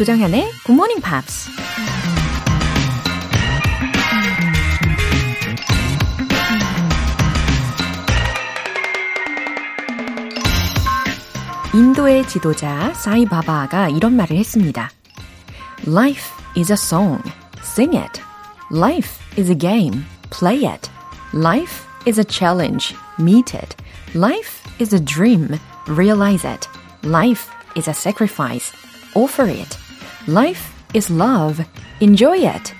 조정현의 Good Morning Pops. 인도의 지도자 사이바바가 이런 말을 했습니다. Life is a song. Sing it. Life is a game. Play it. Life is a challenge. Meet it. Life is a dream. Realize it. Life is a sacrifice. Offer it. Life is love. Enjoy it.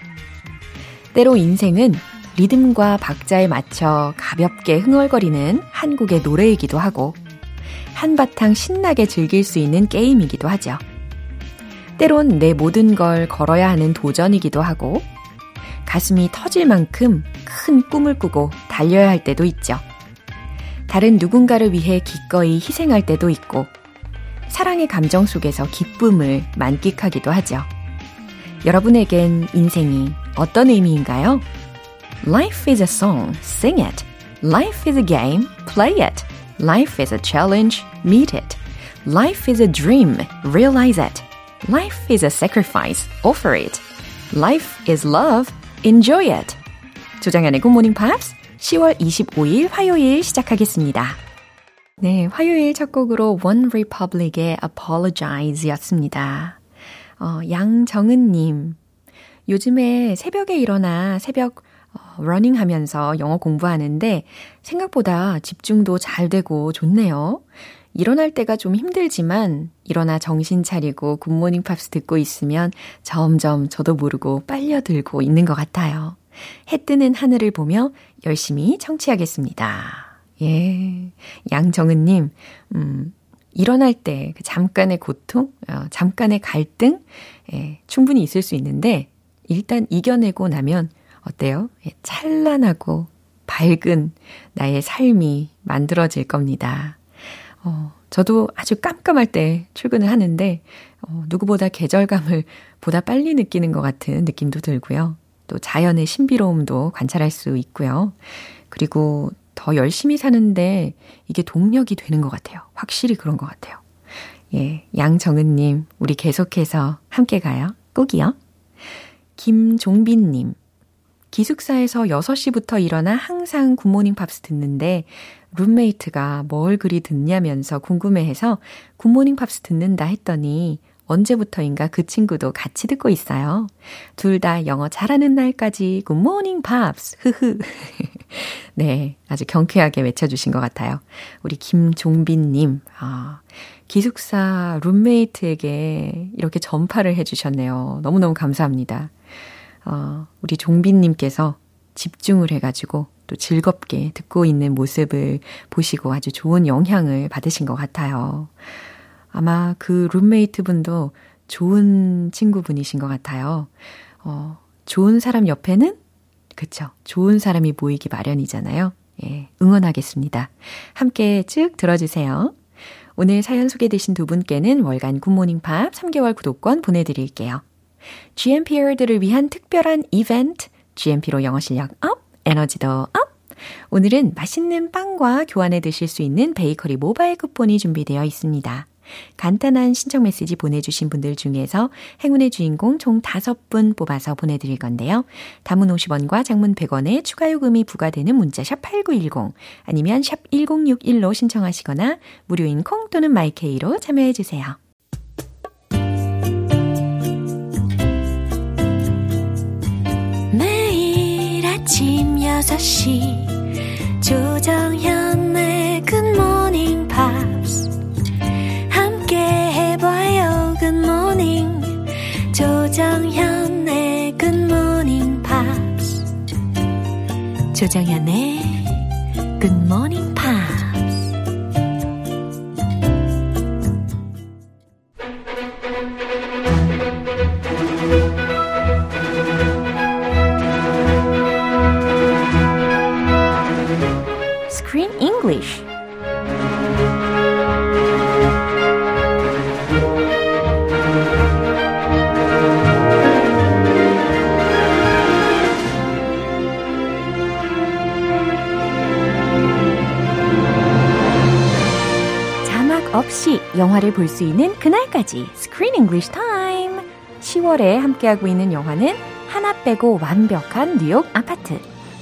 때로 인생은 리듬과 박자에 맞춰 가볍게 흥얼거리는 한국의 노래이기도 하고 한바탕 신나게 즐길 수 있는 게임이기도 하죠. 때론 내 모든 걸 걸어야 하는 도전이기도 하고 가슴이 터질 만큼 큰 꿈을 꾸고 달려야 할 때도 있죠. 다른 누군가를 위해 기꺼이 희생할 때도 있고 사랑의 감정 속에서 기쁨을 만끽하기도 하죠. 여러분에겐 인생이 어떤 의미인가요? Life is a song, sing it. Life is a game, play it. Life is a challenge, meet it. Life is a dream, realize it. Life is a sacrifice, offer it. Life is love, enjoy it. 조정현의 Good Morning Pops 10월 25일 화요일 시작하겠습니다. 네, 화요일 첫 곡으로 OneRepublic의 Apologize 였습니다. 어, 양정은님. 요즘에 새벽에 일어나 새벽 어, 러닝 하면서 영어 공부하는데 생각보다 집중도 잘 되고 좋네요. 일어날 때가 좀 힘들지만 일어나 정신 차리고 Good Morning Pops 듣고 있으면 점점 저도 모르고 빨려들고 있는 것 같아요. 해 뜨는 하늘을 보며 열심히 청취하겠습니다. 예. 양정은님, 음, 일어날 때 그 잠깐의 고통, 어, 잠깐의 갈등, 예, 충분히 있을 수 있는데, 일단 이겨내고 나면 어때요? 예, 찬란하고 밝은 나의 삶이 만들어질 겁니다. 어, 저도 아주 깜깜할 때 출근을 하는데, 어, 누구보다 계절감을 보다 빨리 느끼는 것 같은 느낌도 들고요. 또 자연의 신비로움도 관찰할 수 있고요. 그리고 더 열심히 사는데 이게 동력이 되는 것 같아요. 확실히 그런 것 같아요. 예, 양정은님, 우리 계속해서 함께 가요. 꼭이요. 김종빈님, 기숙사에서 6시부터 일어나 항상 Good Morning Pops 듣는데 룸메이트가 뭘 그리 듣냐면서 궁금해해서 Good Morning Pops 듣는다 했더니 언제부터인가 그 친구도 같이 듣고 있어요. 둘 다 영어 잘하는 날까지 Good Morning Pops. 흐흐. 네, 아주 경쾌하게 외쳐주신 것 같아요. 우리 김종빈님, 아, 기숙사 룸메이트에게 이렇게 전파를 해주셨네요. 너무너무 감사합니다. 어, 우리 종빈님께서 집중을 해가지고 또 즐겁게 듣고 있는 모습을 보시고 아주 좋은 영향을 받으신 것 같아요. 아마 그 룸메이트 분도 좋은 친구분이신 것 같아요. 어, 좋은 사람 옆에는 그쵸. 좋은 사람이 모이기 마련이잖아요. 예, 응원하겠습니다. 함께 쭉 들어주세요. 오늘 사연 소개되신 두 분께는 월간 굿모닝 팝 3개월 구독권 보내드릴게요. GMPR들을 위한 특별한 이벤트, GMP로 영어 실력 up, 에너지도 up! 오늘은 맛있는 빵과 교환해 드실 수 있는 베이커리 모바일 쿠폰이 준비되어 있습니다. 간단한 신청 메시지 보내주신 분들 중에서 행운의 주인공 총 5분 뽑아서 보내드릴 건데요. 단문 50원과 장문 100원의 추가 요금이 부과되는 문자 샵 8910 아니면 샵 1061로 신청하시거나 무료인 콩 또는 my K로 참여해주세요. 매일 아침 6시 조정현의 굿모닝 팝 조정현의 팝스 조정현의 굿모닝 영화를 볼 수 있는 그날까지 Screen English Time 10월에 함께하고 있는 영화는 하나 빼고 완벽한 뉴욕 아파트.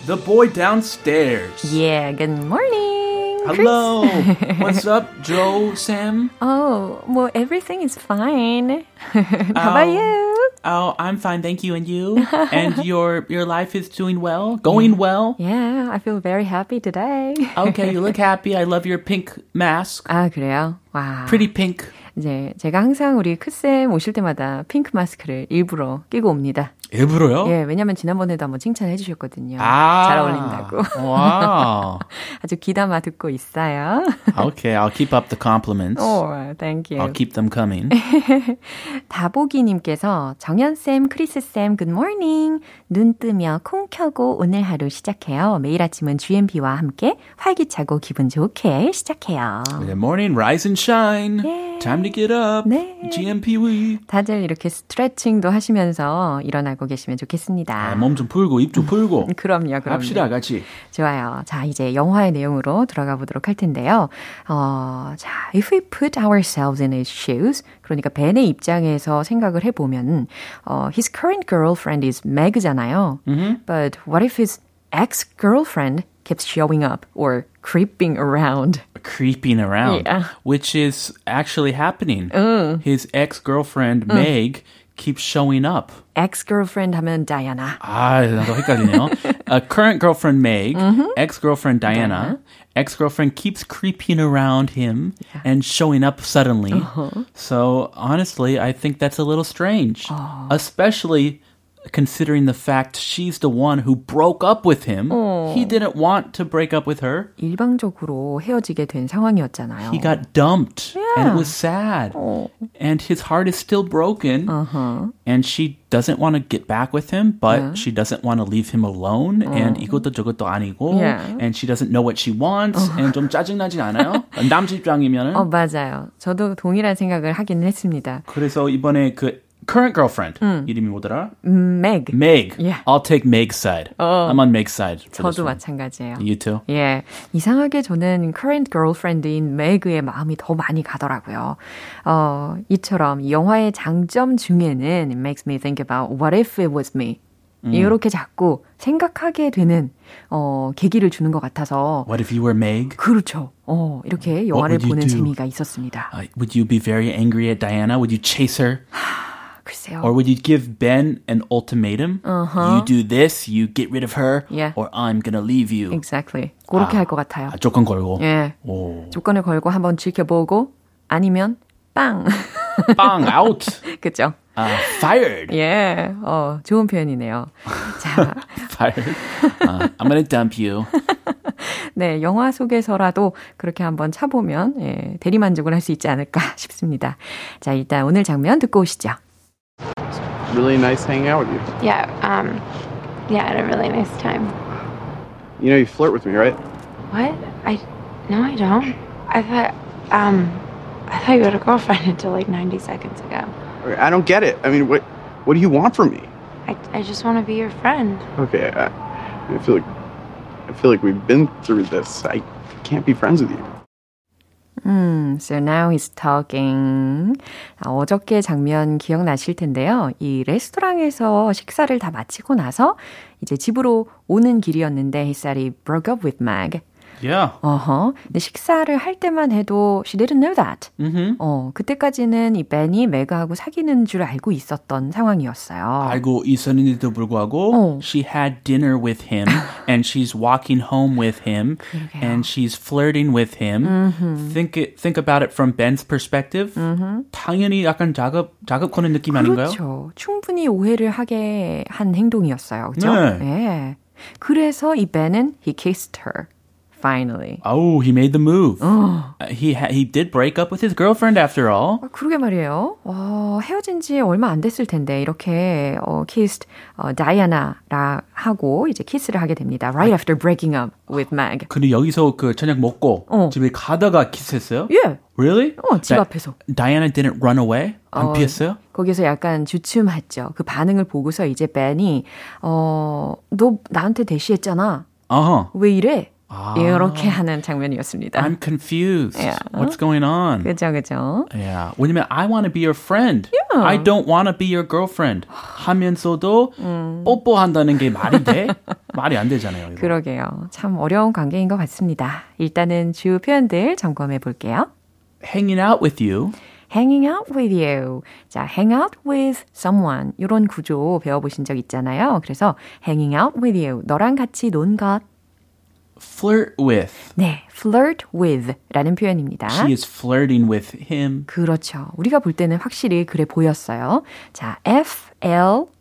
The boy downstairs. Yeah, good morning. Hello. What's up, Joe, Sam? Oh, well, everything is fine. How about Oh. you? Oh, I'm fine, thank you. And you? and your your life is doing well? Going well? Yeah, I feel very happy today. Okay, you look happy. I love your pink mask. 아, 그래요? 와. Pretty pink. 이제 제가 항상 우리 크쌤 오실 때마다 핑크 마스크를 일부러 끼고 옵니다. 일부러요? 예, 왜냐면 지난번에도 한번 칭찬해 주셨거든요. 아. 잘 어울린다고. wow. 아주 귀담아 듣고 있어요. Okay, I'll keep up the compliments. oh, thank you. I'll keep them coming. 다보기 님께서 정연쌤, 크리스쌤, 굿모닝. 눈 뜨며 콩 켜고 오늘 하루 시작해요. 매일 아침은 GMP와 함께 활기차고 기분 좋게 시작해요. Good morning, rise and shine. 예. Time to get up. 네. GMP we. 다들 이렇게 스트레칭도 하시면서 일어나고 계시면 좋겠습니다. 몸좀 풀고 입 좀 풀고. 그럼요, 그럼요. 합시다, 같이. 좋아요. 자, 이제 영화의 내용으로 들어가 보도록 할 텐데요. 어, 자, if we put ourselves in his shoes, 그러니까 벤의 입장에서 생각을 해보면, 어, his current girlfriend is Meg잖아요. But what if his ex-girlfriend keeps showing up or creeping around? creeping around, Yeah. which is actually happening. His ex girlfriend Meg keeps showing up. ex-girlfriend 하면 Diana. 아, 나도 헷갈리네요. A current girlfriend Meg, ex girlfriend Diana. Ex girlfriend keeps creeping around him and showing up suddenly. So honestly, I think that's a little strange, especially considering the fact she's the one who broke up with him. He didn't want to break up with her. 일방적으로 헤어지게 된 상황이었잖아요. He got dumped and Yeah. it was sad. And his heart is still broken. And she doesn't want to get back with him, but she doesn't want to leave him alone. And 이것도 저것도 아니고. Yeah. And she doesn't know what she wants. And 좀 짜증나지 않아요? 남자 입장이면은. 어, 맞아요. 저도 동일한 생각을 하긴 했습니다. 그래서 이번에 그 current girlfriend 이름이 뭐더라? Meg. Meg. Yeah. I'll take Meg's side. I'm on Meg's side. 저도. 마찬가지예요. You too? 예. 이상하게 저는 current girlfriend인 맥의 마음이 더 많이 가더라고요. 어, 이처럼 이 영화의 장점 중에는 it makes me think about what if it was me. 이렇게 자꾸 생각하게 되는 어, 계기를 주는 것 같아서 What if you were Meg? 그렇죠. 어, 이렇게 영화를 보는 do? 재미가 있었습니다. Uh, would you be very angry at Diana? Would you chase her? 글쎄요. Or would you give Ben an ultimatum? You do this, you get rid of her, Yeah. or I'm gonna leave you. exactly. 그렇게 할것 같아요. 아, 조건 걸고. 예. 오. 조건을 걸고 한번 지켜보고 아니면 빵. 빵 out. 그죠? Uh, fired. 예. 어, 좋은 표현이네요. 자, Fired. Uh, I'm gonna dump you. 네, 영화 속에서라도 그렇게 한번 차보면 예, 대리만족을 할 수 있지 않을까 싶습니다. 자, 일단 오늘 장면 듣고 오시죠. Really nice hanging out with you. Yeah, um, yeah, I had a really nice time. You know you flirt with me, right? What? I, no, I don't. I thought, um, I thought you had a girlfriend until like 90 seconds ago. I don't get it. I mean, what what do you want from me? I, I just want to be your friend. Okay, I, I feel like I feel like we've been through this. I can't be friends with you. 음, so now he's talking. 아, 어저께 장면 기억나실 텐데요. 이 레스토랑에서 식사를 다 마치고 나서 이제 집으로 오는 길이었는데 he said he broke up with Meg. Yeah. 어허. 근데 식사를 할 때만 해도 she didn't know that. Mm-hmm. 어, 그때까지는 이 벤이 매그하고 사귀는 줄 알고 있었던 상황이었어요. 알고 있었는데도 불구하고 어. she had dinner with him and she's walking home with him and she's flirting with him. Think it, think about it from Ben's perspective. 당연히 약간 자급 자급하는 느낌 아닌가요? 그렇죠. 충분히 오해를 하게 한 행동이었어요. 그죠? 네. 예. 그래서 이 벤은 he kissed her. Finally. Oh, he made the move. Uh, he ha- he did break up with his girlfriend after all. 아, 그러게 말이에요. 어, 헤어진 지 얼마 안 됐을 텐데 이렇게 어, kissed 어, 다이아나라 하고 이제 키스를 하게 됩니다. Right after breaking up with Meg. 근데 여기서 그 저녁 먹고 어. 집에 가다가 키스했어요? 예. Really? 어, 집 앞에서. Diana didn't run away? 안 어, 피했어요? 거기서 약간 주춤했죠. 그 반응을 보고서 이제 벤이 어, 너 나한테 대시했잖아. 어허. 왜 이래? 이렇게 하는 장면이었습니다. I'm confused. Yeah. What's going on? 그죠, 그죠. Yeah. 왜냐면 I want to be your friend. I don't want to be your girlfriend. 하면서도 뽀뽀한다는 게 말이 돼? 말이 안 되잖아요. 이거. 그러게요. 참 어려운 관계인 것 같습니다. 일단은 주요 표현들 점검해 볼게요. Hanging out with you. hanging out with you. 자, hang out with someone. 이런 구조 배워보신 적 있잖아요. 그래서 hanging out with you. 너랑 같이 논 것. Flirt with. 네, flirt with 라는 표현입니다. She is flirting with him. 그렇죠. 우리가 볼 때는 확실히 그래 보였어요. 자, F-L-I-R-T,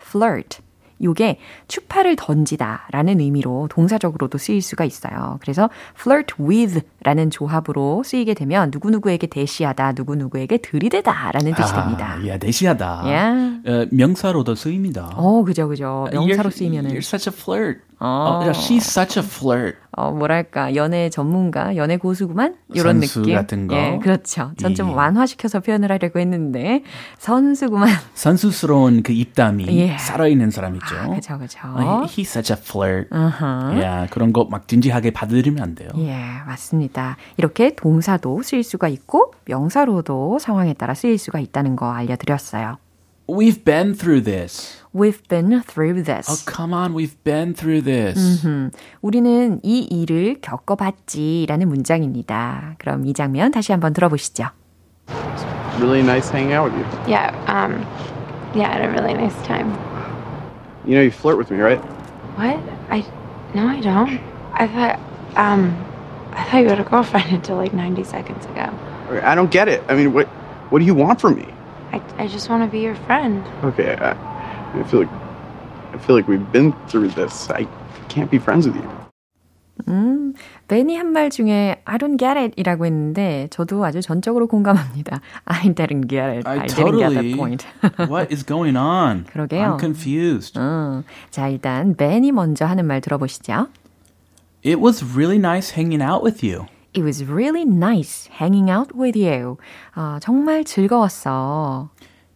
flirt. 요게 추파를 던지다 라는 의미로 동사적으로도 쓰일 수가 있어요. 그래서 flirt with 라는 조합으로 쓰이게 되면 누구누구에게 대시하다, 누구누구에게 들이대다 라는 뜻이 됩니다. 아, 야, 내시하다. Yeah. 어, 명사로도 쓰입니다. 어, 그죠, 그죠. 명사로 쓰이면은. You're such a flirt. 어. 어, she's such a flirt. 어, 뭐랄까, 연애 전문가, 연애 고수구만? 이런 선수 느낌. 같은 거. 예, 그렇죠. 전좀 예. 완화시켜서 표현을 하려고 했는데, 선수구만. 선수스러운 그 입담이 예. 살아있는 사람 있죠. 아, 그죠, 그죠. 어, he- he's such a flirt. 어허. 야, 그런 거 막 진지하게 받아들이면 안 돼요. 예, 맞습니다. 이렇게 동사도 쓰일 수가 있고, 명사로도 상황에 따라 쓰일 수가 있다는 거 알려드렸어요. We've been through this. We've been through this. Oh, come on, we've been through this. 음, 우리는 이 일을 겪어봤지라는 문장입니다. 그럼 이 장면 다시 한번 들어보시죠. Really nice hanging out with you. Yeah, um, yeah, I had a really nice time. You know you flirt with me, right? What? I, no, I don't. I thought, um, I thought you had a girlfriend until like 90 seconds ago. I don't get it. I mean, what what do you want from me? I, I just want to be your friend. Okay, I, I feel like I feel like we've been through this. I can't be friends with you. 음, 베니 한 말 중에 I don't get it 이라고 했는데 저도 아주 전적으로 공감합니다. I didn't get it. I, I didn't get totally. that point. what is going on? 그러게요. I'm confused. 음, 자, 일단 베니 먼저 하는 말 들어보시죠. It was really nice hanging out with you. It was really nice hanging out with you. 어, 정말 즐거웠어.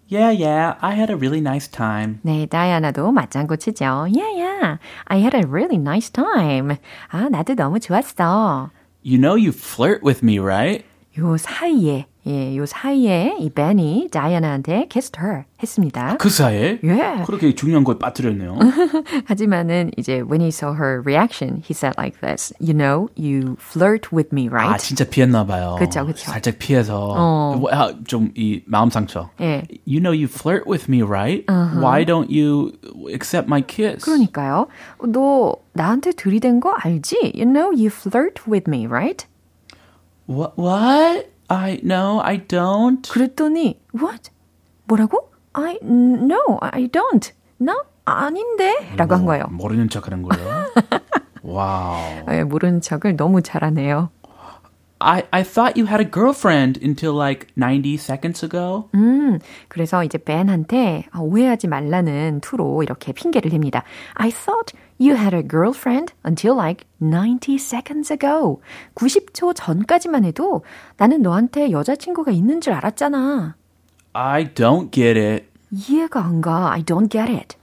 Yeah, yeah, I had a really nice time. 네, 다이아나도 맞장구 치죠. Yeah, yeah. I had a really nice time. 아, 나도 너무 좋았어. You know you flirt with me, right? 요 사이에, 예, 요 사이에 이 벤이 다이아나한테 kissed her 했습니다. 그 사이에 예. 그렇게 중요한 걸 빠뜨렸네요. 하지만은 이제 when he saw her reaction, he said like this. You know, you flirt with me, right? 아 진짜 피했나 봐요. 그쵸, 그쵸. 살짝 피해서 어. 좀이 마음 상처. 예. You know you flirt with me, right? Why don't you accept my kiss? 그러니까요. 너 나한테 들이댄 거 알지? You know, you flirt with me, right? What? What? I no, I don't. 그랬더니 what? 뭐라고? I no, I don't. 나 아닌데? 라고 한 거예요. 모르는 척하는 거예요. 와우. 예, 모르는 척을 너무 잘하네요. I I thought you had a girlfriend until like 90 seconds ago. 음, 그래서 이제 벤한테 아, 오해하지 말라는 투로 이렇게 핑계를 댑니다. I thought you had a girlfriend until like 90 seconds ago. 90초 전까지만 해도 나는 너한테 여자친구가 있는 줄 알았잖아. I don't get it. 이해가 안 가. I don't get it.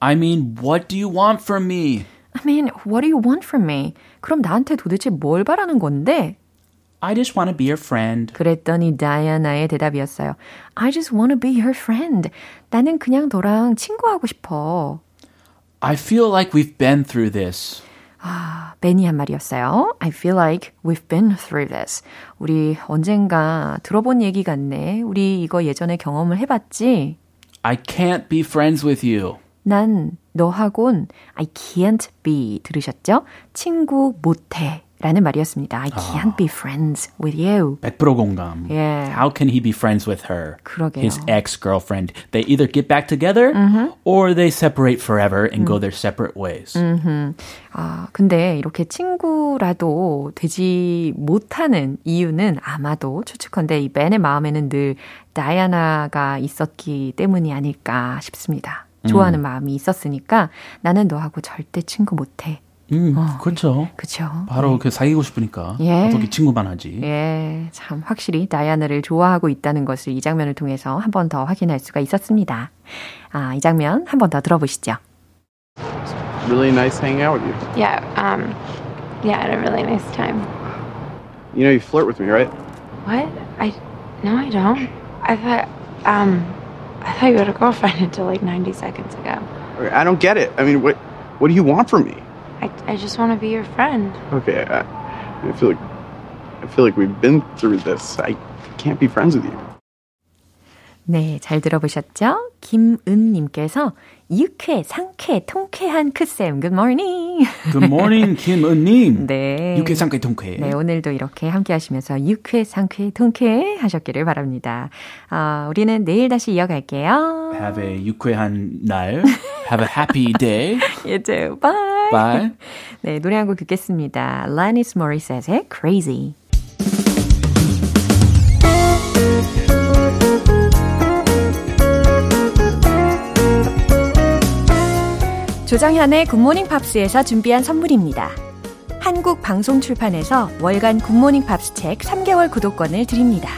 I mean, what do you want from me? I mean, what do you want from me? 그럼 나한테 도대체 뭘 바라는 건데? I just want to be your friend. 그랬더니 다이아나의 대답이었어요. I just want to be your friend. 나는 그냥 너랑 친구하고 싶어. I feel like we've been through this. 아, 베니 한 말이었어요. I feel like we've been through this. 우리 언젠가 들어본 얘기 같네. 우리 이거 예전에 경험을 해봤지? I can't be friends with you. 난 너하곤 I can't be 들으셨죠? 친구 못해 라는 말이었습니다. I can't be friends with you. 100% 공감. 예. How can he be friends with her? 그러게요. His ex-girlfriend. They either get back together or they separate forever and go their separate ways. 아, 근데 이렇게 친구라도 되지 못하는 이유는 아마도 추측컨대 이 벤의 마음에는 늘 다이아나가 있었기 때문이 아닐까 싶습니다. 좋아하는 마음이 있었으니까 나는 너하고 절대 친구 못해. 음, 그렇죠. 그쵸? 바로 그 사귀고 싶으니까 예. 어떻게 친구만 하지. 예, 참 확실히 다이아나를 좋아하고 있다는 것을 이 장면을 통해서 한 번 더 확인할 수가 있었습니다. 아, 이 장면 한 번 더 들어보시죠. really nice hanging out with you. Yeah, um, yeah, I had a really nice time. You know you flirt with me, right? What? I, no, I don't. I thought, um, I thought you had a girlfriend until like 90 seconds ago. I don't get it. I mean, what what do you want from me? I, I just want to be your friend. Okay, I, I feel like I feel like we've been through this. I can't be friends with you. 네, 잘 들어보셨죠? 김은님께서 유쾌, 상쾌, 통쾌한 크쌤, good morning. Good morning, 김은님. 네. 유쾌 상쾌 통쾌. 네, 오늘도 이렇게 함께 하시면서 유쾌, 상쾌, 통쾌 하셨기를 바랍니다. 아, 우리는 내일 다시 이어갈게요. Have a 유쾌한 날. Have a happy day. You too. Bye. Bye. 네, 노래 한 곡 듣겠습니다. Alanis Morissette의 Crazy. 조정현의 Good Morning Pops에서 준비한 선물입니다. 한국 방송 출판에서 월간 Good Morning Pops 책 3개월 구독권을 드립니다.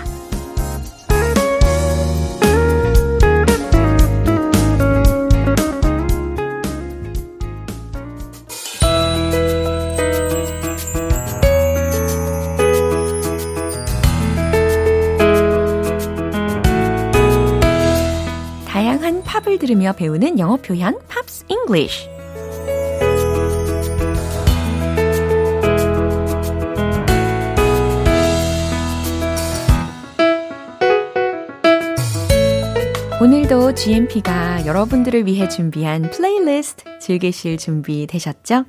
들으며 배우는 영어 표현 Pops English. 오늘도 GMP가 여러분들을 위해 준비한 플레이리스트 즐기실 준비 되셨죠?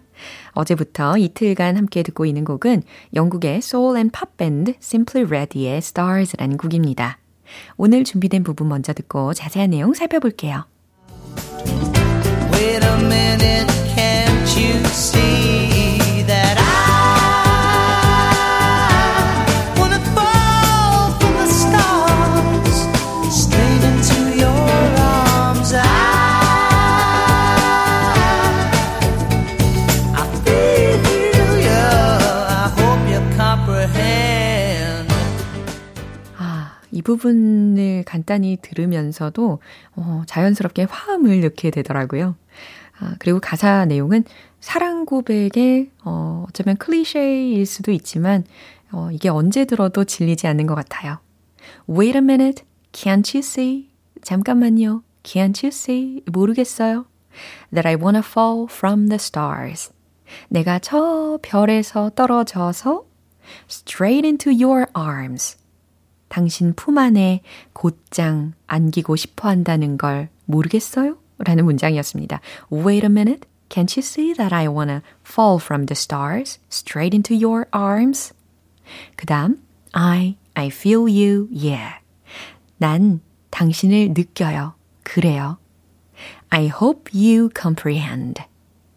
어제부터 이틀간 함께 듣고 있는 곡은 영국의 soul and pop 밴드 Simply Red의 Stars라는 곡입니다. 오늘 준비된 부분 먼저 듣고 자세한 내용 살펴볼게요. 부분을 간단히 들으면서도 어, 자연스럽게 화음을 넣게 되더라고요. 아, 그리고 가사 내용은 사랑 고백의 어, 어쩌면 클리셰일 수도 있지만 어, 이게 언제 들어도 질리지 않는 것 같아요. Wait a minute, can't you see? 잠깐만요, can't you see? 모르겠어요. That I wanna fall from the stars. 내가 저 별에서 떨어져서 straight into your arms. 당신 품 안에 곧장 안기고 싶어 한다는 걸 모르겠어요? 라는 문장이었습니다. Wait a minute. Can't you see that I wanna fall from the stars straight into your arms? 그 다음, I, I feel you, yeah. 난 당신을 느껴요. 그래요. I hope you comprehend.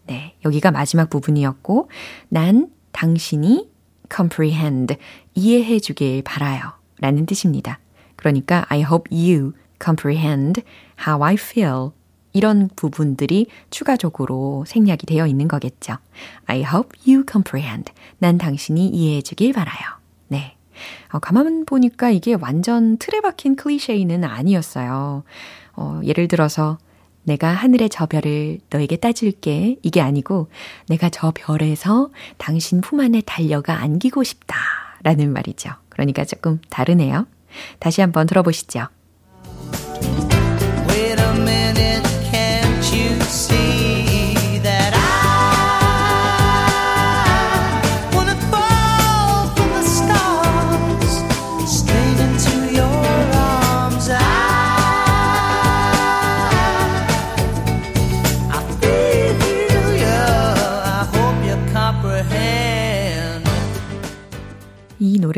네, 여기가 마지막 부분이었고, 난 당신이 comprehend, 이해해 주길 바라요. 라는 뜻입니다. 그러니까 I hope you comprehend how I feel. 이런 부분들이 추가적으로 생략이 되어 있는 거겠죠. I hope you comprehend. 난 당신이 이해해 주길 바라요. 네. 어, 가만 보니까 이게 완전 틀에 박힌 클리셰이는 아니었어요. 어, 예를 들어서 내가 하늘의 저 별을 너에게 따줄게. 이게 아니고 내가 저 별에서 당신 품 안에 달려가 안기고 싶다. 라는 말이죠. 그러니까 조금 다르네요. 다시 한번 들어보시죠.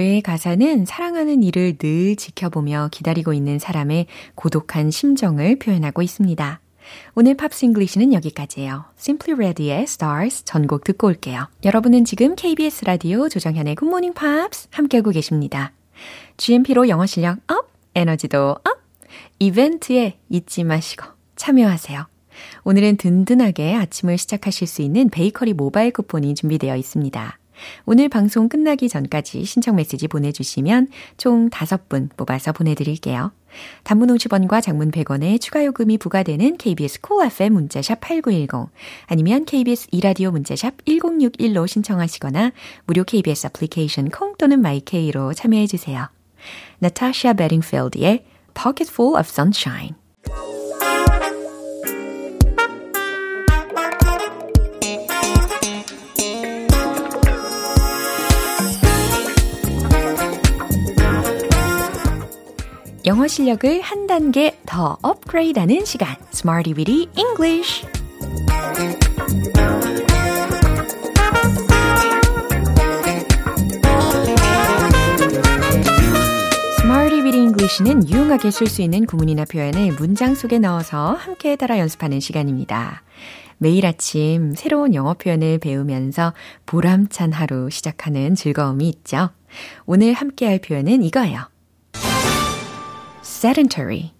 노래의 가사는 사랑하는 이를 늘 지켜보며 기다리고 있는 사람의 고독한 심정을 표현하고 있습니다. 오늘 Pops English는 여기까지예요. Simply Red의 Stars 전곡 듣고 올게요. 여러분은 지금 KBS 라디오 조정현의 Good Morning Pops 함께하고 계십니다. GMP로 영어 실력 up, 에너지도 up, 이벤트에 잊지 마시고 참여하세요. 오늘은 든든하게 아침을 시작하실 수 있는 베이커리 모바일 쿠폰이 준비되어 있습니다. 오늘 방송 끝나기 전까지 신청 메시지 보내주시면 총 5분 뽑아서 보내드릴게요. 단문 50원과 장문 100원의 추가 요금이 부과되는 KBS Cool FM 문자샵 8910 아니면 KBS 2라디오 문자샵 1061로 신청하시거나 무료 KBS 애플리케이션 콩 또는 my K로 참여해 주세요. Natasha Bedingfield의 Pocket Full of Sunshine 영어 실력을 한 단계 더 업그레이드하는 시간, Smarty Weedy English. English는 유용하게 쓸 수 있는 구문이나 표현을 문장 속에 넣어서 함께 따라 연습하는 시간입니다. 매일 아침 새로운 영어 표현을 배우면서 보람찬 하루 시작하는 즐거움이 있죠. 오늘 함께 할 표현은 이거예요. Sedentary,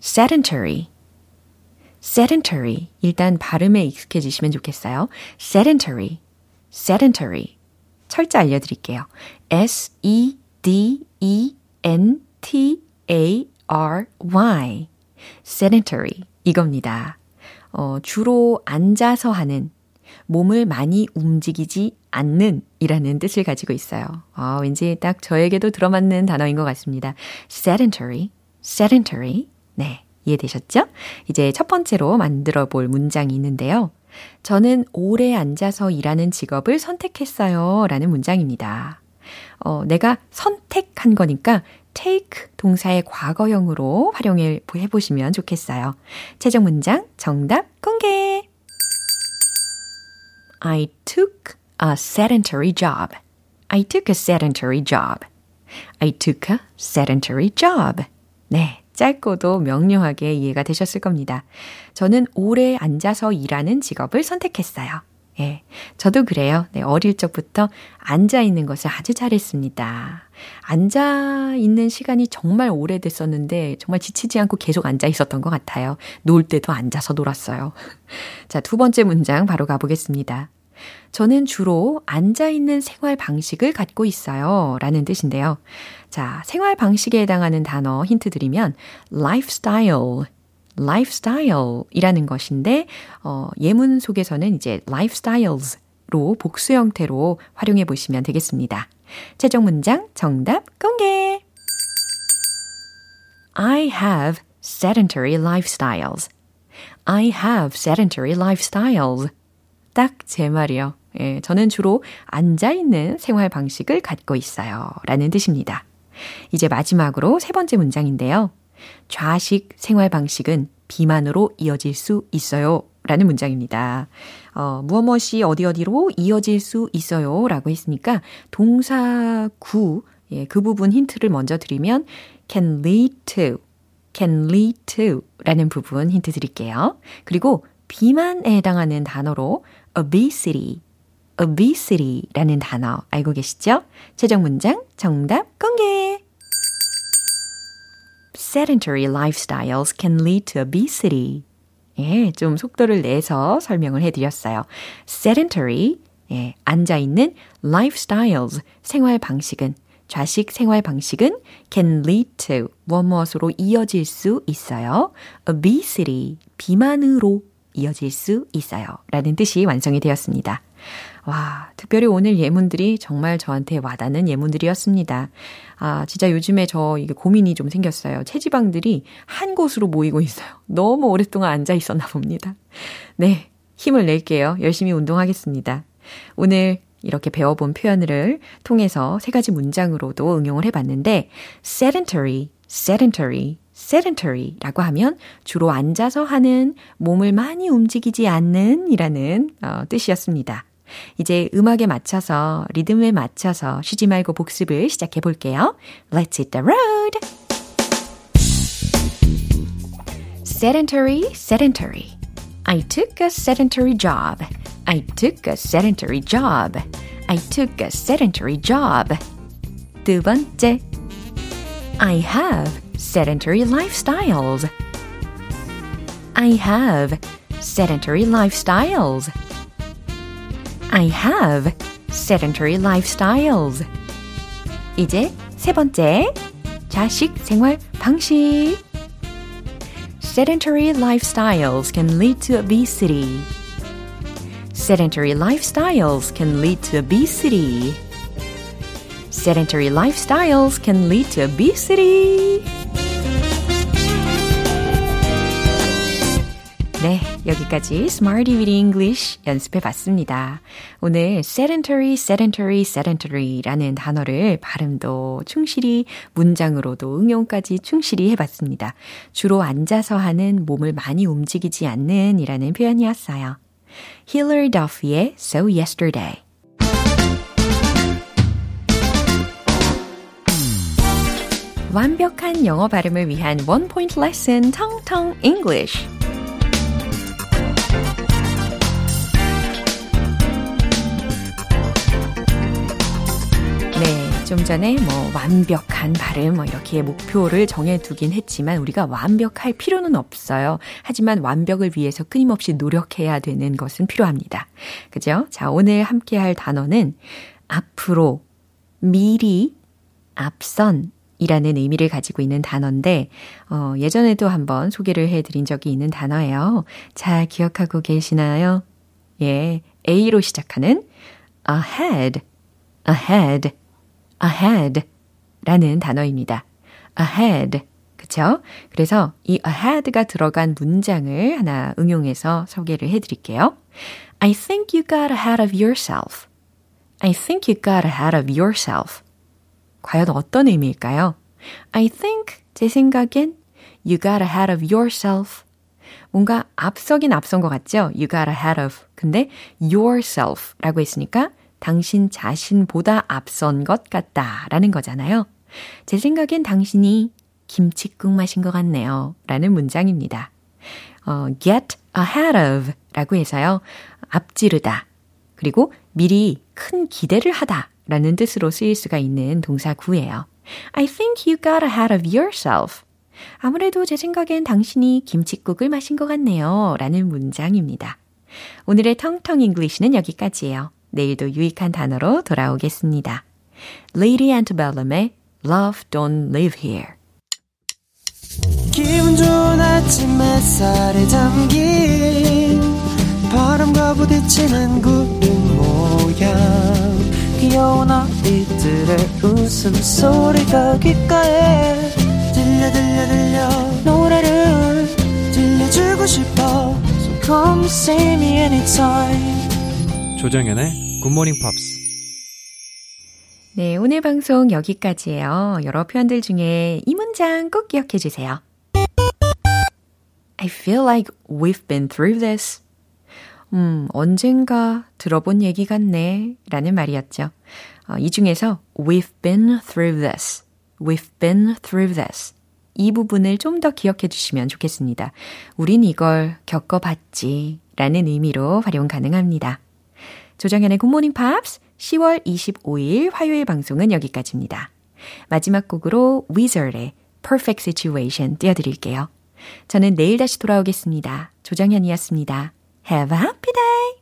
sedentary, sedentary. 일단 발음에 익숙해지시면 좋겠어요. sedentary, sedentary. 철자 알려드릴게요. S-E-D-E-N-T-A-R-Y. sedentary. 이겁니다. 어, 주로 앉아서 하는, 몸을 많이 움직이지 않는 이라는 뜻을 가지고 있어요. 아, 왠지 딱 저에게도 들어맞는 단어인 것 같습니다. sedentary, sedentary. 네, 이해되셨죠? 이제 첫 번째로 만들어 볼 문장이 있는데요. 저는 오래 앉아서 일하는 직업을 선택했어요. 라는 문장입니다. 어, 내가 선택한 거니까 take 동사의 과거형으로 활용해 보시면 좋겠어요. 최종 문장 정답 공개! I took a sedentary job. I took a sedentary job. I took a sedentary job. 네. 짧고도 명료하게 이해가 되셨을 겁니다. 저는 오래 앉아서 일하는 직업을 선택했어요. 예. 저도 그래요. 네, 어릴 적부터 앉아 있는 것을 아주 잘했습니다. 앉아 있는 시간이 정말 오래됐었는데 정말 지치지 않고 계속 앉아 있었던 것 같아요. 놀 때도 앉아서 놀았어요. 자, 두 번째 문장 바로 가보겠습니다. 저는 주로 앉아 있는 생활 방식을 갖고 있어요. 라는 뜻인데요. 자, 생활 방식에 해당하는 단어 힌트 드리면 lifestyle, lifestyle 이라는 것인데, 어, 예문 속에서는 이제 lifestyles로 복수 형태로 활용해 보시면 되겠습니다. 최종 문장 정답 공개! I have sedentary lifestyles. I have sedentary lifestyles. 딱 제 말이요. 예, 저는 주로 앉아있는 생활 방식을 갖고 있어요. 라는 뜻입니다. 이제 마지막으로 세 번째 문장인데요. 좌식 생활 방식은 비만으로 이어질 수 있어요. 라는 문장입니다. 어, 무엇 무엇이 어디 어디로 이어질 수 있어요. 라고 했으니까 동사 구, 예, 그 부분 힌트를 먼저 드리면 can lead to, can lead to 라는 부분 힌트 드릴게요. 그리고 비만에 해당하는 단어로 obesity, obesity라는 단어 알고 계시죠? 최종 문장 정답 공개! sedentary lifestyles can lead to obesity. 예, 좀 속도를 내서 설명을 해드렸어요. sedentary, 예, 앉아있는 lifestyles, 생활 방식은, 좌식 생활 방식은 can lead to, 무엇 무엇으로 이어질 수 있어요. obesity, 비만으로 이어질 수 있어요. 라는 뜻이 완성이 되었습니다. 와, 특별히 오늘 예문들이 정말 저한테 와닿는 예문들이었습니다. 아, 진짜 요즘에 저 이게 고민이 좀 생겼어요. 체지방들이 한 곳으로 모이고 있어요. 너무 오랫동안 앉아 있었나 봅니다. 네, 힘을 낼게요. 열심히 운동하겠습니다. 오늘 이렇게 배워본 표현을 통해서 세 가지 문장으로도 응용을 해봤는데, sedentary, sedentary, sedentary라고 하면 주로 앉아서 하는 몸을 많이 움직이지 않는 이라는 어, 뜻이었습니다. 이제 음악에 맞춰서 리듬에 맞춰서 쉬지 말고 복습을 시작해 볼게요. Let's hit the road. sedentary, sedentary. I took a sedentary job. I took a sedentary job. I took a sedentary job. 두 번째. I have sedentary lifestyles. I have sedentary lifestyles. I have sedentary lifestyles. 이제 세 번째. 자식 생활 방식. Sedentary lifestyles can lead to obesity. Sedentary lifestyles can lead to obesity. Sedentary lifestyles can lead to obesity. 네, 여기까지 Smarty with English 연습해 봤습니다. 오늘 sedentary, sedentary, sedentary라는 단어를 발음도 충실히 문장으로도 응용까지 충실히 해 봤습니다. 주로 앉아서 하는 몸을 많이 움직이지 않는 이라는 표현이었어요. Hilary Duffy의 So Yesterday. 완벽한 영어 발음을 위한 원 포인트 레슨 텅텅 English. 좀 전에 뭐 완벽한 발음 뭐 이렇게 목표를 정해두긴 했지만 우리가 완벽할 필요는 없어요. 하지만 완벽을 위해서 끊임없이 노력해야 되는 것은 필요합니다. 그죠? 자, 오늘 함께 할 단어는 앞으로, 미리, 앞선, 이라는 의미를 가지고 있는 단어인데, 어, 예전에도 한번 소개를 해드린 적이 있는 단어예요. 잘 기억하고 계시나요? 예, A로 시작하는 ahead, ahead, ahead 라는 단어입니다. ahead. 그쵸? 그래서 이 ahead가 들어간 문장을 하나 응용해서 소개를 해 드릴게요. I think you got ahead of yourself. I think you got ahead of yourself. 과연 어떤 의미일까요? I think, 제 생각엔, you got ahead of yourself. 뭔가 앞서긴 앞선 것 같죠? You got ahead of. 근데 yourself 라고 했으니까 당신 자신보다 앞선 것 같다 라는 거잖아요. 제 생각엔 당신이 김치국 마신 것 같네요. 라는 문장입니다. 어, get ahead of 라고 해서요. 앞지르다. 그리고 미리 큰 기대를 하다 라는 뜻으로 쓰일 수가 있는 동사 구예요. I think you got ahead of yourself. 아무래도 제 생각엔 당신이 김치국을 마신 것 같네요. 라는 문장입니다. 오늘의 텅텅 English는 여기까지예요. 내일도 유익한 단어로 돌아오겠습니다. Lady Antebellum의 Love Don't Live Here. 기분 좋은 아침 햇살에 담긴 바람과 부딪히는 구름 모양 귀여운 아이들의 웃음소리가 귓가에 들려 들려 들려 노래를 들려주고 싶어 So come see me anytime 조정연의 굿모닝 팝스 네, 오늘 방송 여기까지예요. 여러 표현들 중에 이 문장 꼭 기억해 주세요. I feel like we've been through this. 음, 언젠가 들어본 얘기 같네. 라는 말이었죠. 어, 이 중에서 we've been through this. We've been through this. 이 부분을 좀 더 기억해 주시면 좋겠습니다. 우린 이걸 겪어봤지. 라는 의미로 활용 가능합니다. 조정현의 굿모닝 팝스 10월 25일 화요일 방송은 여기까지입니다. 마지막 곡으로 Wizard의 Perfect Situation 띄워드릴게요. 저는 내일 다시 돌아오겠습니다. 조정현이었습니다. Have a happy day!